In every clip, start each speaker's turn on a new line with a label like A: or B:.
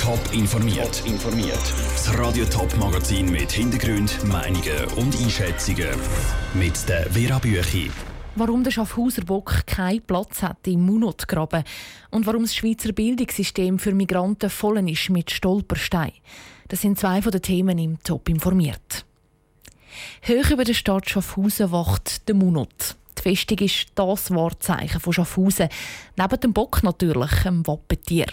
A: Top informiert. informiert. Das Radio Top Magazin mit Hintergrund, Meinungen und Einschätzungen mit der Vera Büchi.
B: Warum der Schaffhauser Bock keinen Platz hat im Munotgraben und warum das Schweizer Bildungssystem für Migranten voll ist mit Stolpersteinen. Das sind zwei von den Themen im Top informiert. Hoch über der Stadt Schaffhausen wacht der Munot. Die Festung ist das Wahrzeichen von Schaffhausen, neben dem Bock natürlich, einem Wappentier.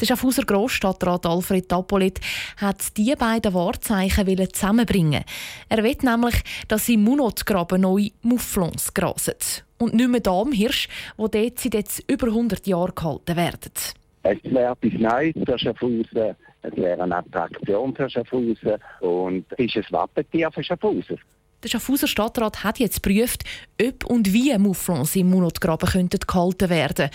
B: Der Schaffhauser Grossstadtrat Alfred Tapolit hat diese beiden Wahrzeichen zusammenbringen. Er will nämlich, dass im Munotgraben neue Mufflons grasen. Und nicht mehr Damhirsch, die dort seit jetzt über 100 Jahren gehalten werden.
C: Es wäre etwas Neues für Schaffhausen, es wäre eine Attraktion für Schaffhausen und es ist ein Wappentier für Schaffhausen.
B: Der Schaffhauser Stadtrat hat jetzt geprüft, ob und wie Mufflons im Munotgraben gehalten werden könnten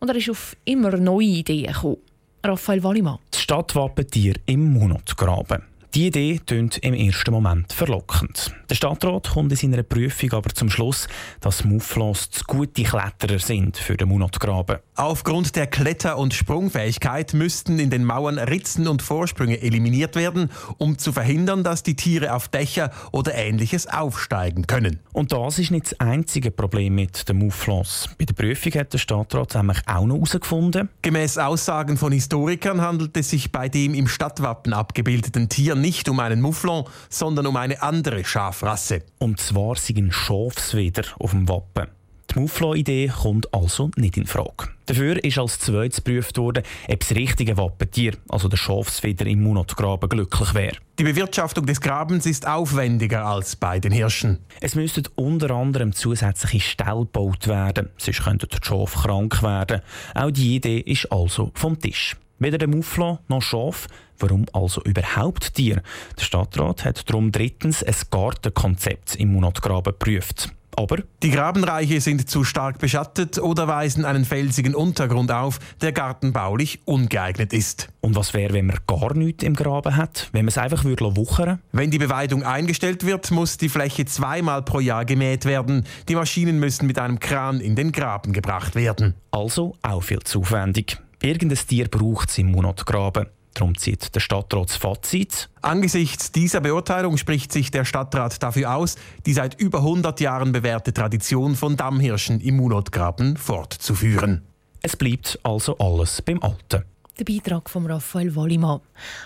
B: und er ist auf immer neue Ideen gekommen. Raphael Wallimann.
D: Das Stadtwappentier im Monotgraben. Die Idee klingt im ersten Moment verlockend. Der Stadtrat kommt in seiner Prüfung aber zum Schluss, dass Mufflons zu gute Kletterer sind für den Munotgraben.
E: Aufgrund der Kletter- und Sprungfähigkeit müssten in den Mauern Ritzen und Vorsprünge eliminiert werden, um zu verhindern, dass die Tiere auf Dächer oder ähnliches aufsteigen können.
D: Und das ist nicht das einzige Problem mit den Mufflons. Bei der Prüfung hat der Stadtrat nämlich auch noch herausgefunden.
E: Gemäß Aussagen von Historikern handelt es sich bei dem im Stadtwappen abgebildeten Tier nicht um einen Mufflon, sondern um eine andere Schafrasse.
D: Und zwar sind Schafsweder auf dem Wappen. Die Mufflon-Idee kommt also nicht in Frage. Dafür ist als zweites geprüft worden, ob das richtige Wappentier, also der Schafsweder im Munotgraben, glücklich wäre.
E: Die Bewirtschaftung des Grabens ist aufwendiger als bei den Hirschen.
D: Es müssten unter anderem zusätzliche Ställe gebaut werden, sonst könnten die Schafe krank werden. Auch die Idee ist also vom Tisch. Weder der Mufflon noch Schaf. Warum also überhaupt Tier? Der Stadtrat hat darum drittens ein Gartenkonzept im Munotgraben geprüft. Aber
E: die Grabenreiche sind zu stark beschattet oder weisen einen felsigen Untergrund auf, der gartenbaulich ungeeignet ist.
D: Und was wäre, wenn man gar nichts im Graben hat? Wenn man es einfach würde wuchern?
E: Wenn die Beweidung eingestellt wird, muss die Fläche zweimal pro Jahr gemäht werden. Die Maschinen müssen mit einem Kran in den Graben gebracht werden.
D: Also auch viel zu aufwendig. Irgendein Tier braucht es im Monatgraben. Darum zieht der Stadtrat das Fazit.
E: Angesichts dieser Beurteilung spricht sich der Stadtrat dafür aus, die seit über 100 Jahren bewährte Tradition von Dammhirschen im Munotgraben fortzuführen.
D: Es bleibt also alles beim Alten.
B: Der Beitrag von Raphael Wallimann.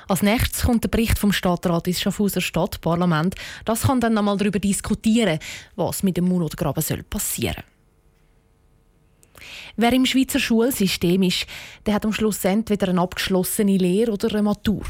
B: Als nächstes kommt der Bericht vom Stadtrat ins Schaffhauser Stadtparlament. Das kann dann einmal darüber diskutieren, was mit dem Munotgraben passieren soll. Wer im Schweizer Schulsystem ist, der hat am Schluss entweder eine abgeschlossene Lehre oder eine Matur.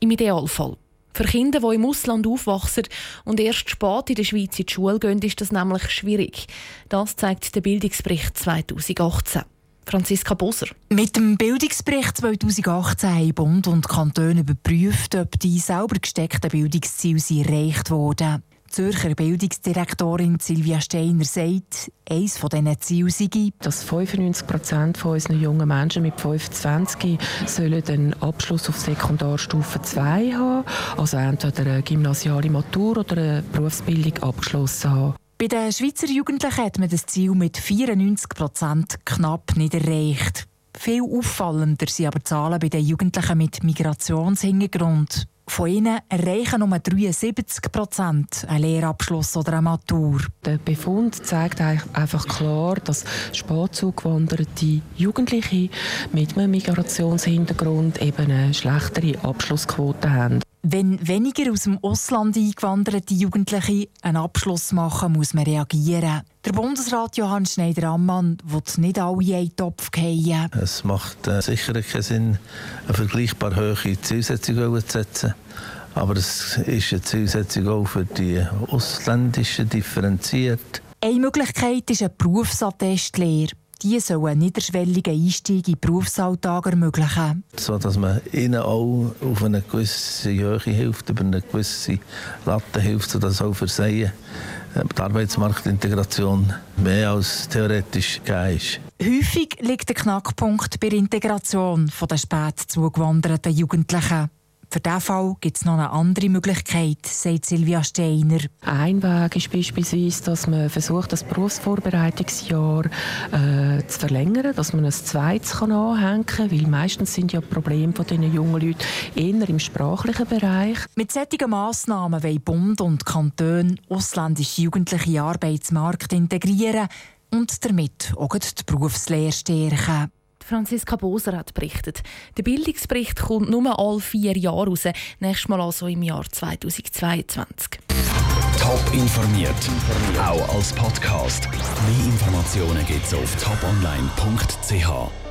B: Im Idealfall. Für Kinder, die im Ausland aufwachsen und erst spät in der Schweiz in die Schule gehen, ist das nämlich schwierig. Das zeigt der Bildungsbericht 2018. Franziska Boser.
F: Mit dem Bildungsbericht 2018 haben Bund und Kantone überprüft, ob die sauber gesteckten Bildungsziele erreicht wurden. Zürcher Bildungsdirektorin Silvia Steiner sagt, eines von diesen Zielen sei,
G: dass 95 Prozent von unseren jungen Menschen mit 25 sollen einen Abschluss auf Sekundarstufe 2 haben, also entweder eine gymnasiale Matur oder eine Berufsbildung abgeschlossen haben.
F: Bei den Schweizer Jugendlichen hat man das Ziel mit 94 Prozent knapp nicht erreicht. Viel auffallender sind aber Zahlen bei den Jugendlichen mit Migrationshintergrund. Von ihnen erreichen nur 73 Prozent einen Lehrabschluss oder eine Matur.
G: Der Befund zeigt einfach klar, dass spät zugewanderte Jugendliche mit einem Migrationshintergrund eben eine schlechtere Abschlussquote haben.
F: Wenn weniger aus dem Ausland eingewanderte Jugendliche einen Abschluss machen, muss man reagieren. Der Bundesrat Johann Schneider-Ammann will nicht alle in einen Topf fallen.
H: Es macht äh, sicher keinen Sinn, eine vergleichbar hohe Zielsetzung zu setzen. Aber es ist eine Zielsetzung auch für die ausländischen differenziert.
F: Eine Möglichkeit ist eine Berufsattestlehre. Die sollen einen niederschwelligen Einstieg in den Berufsalltag ermöglichen.
H: So dass man ihnen auch auf eine gewisse Höhe hilft, über eine gewisse Latte hilft, sodass auch für sie äh, die Arbeitsmarktintegration mehr als theoretisch gegeben ist.
F: Häufig liegt der Knackpunkt bei der Integration der spät zugewanderten Jugendlichen. Für diesen Fall gibt es noch eine andere Möglichkeit, sagt Silvia Steiner.
G: Ein Weg ist beispielsweise, dass man versucht, das Berufsvorbereitungsjahr äh, zu verlängern, dass man ein zweites kann anhängen kann, weil meistens sind ja Probleme von diesen jungen Leuten eher im sprachlichen Bereich.
F: Mit solchen Massnahmen wollen Bund und Kanton ausländische Jugendliche in den Arbeitsmarkt integrieren und damit auch die Berufslehre stärken.
B: Franziska Boser hat berichtet. Der Bildungsbericht kommt nur alle vier Jahre raus, nächstes Mal also im Jahr 2022.
A: Top informiert, auch als Podcast. Mehr Informationen gibt es auf toponline.ch.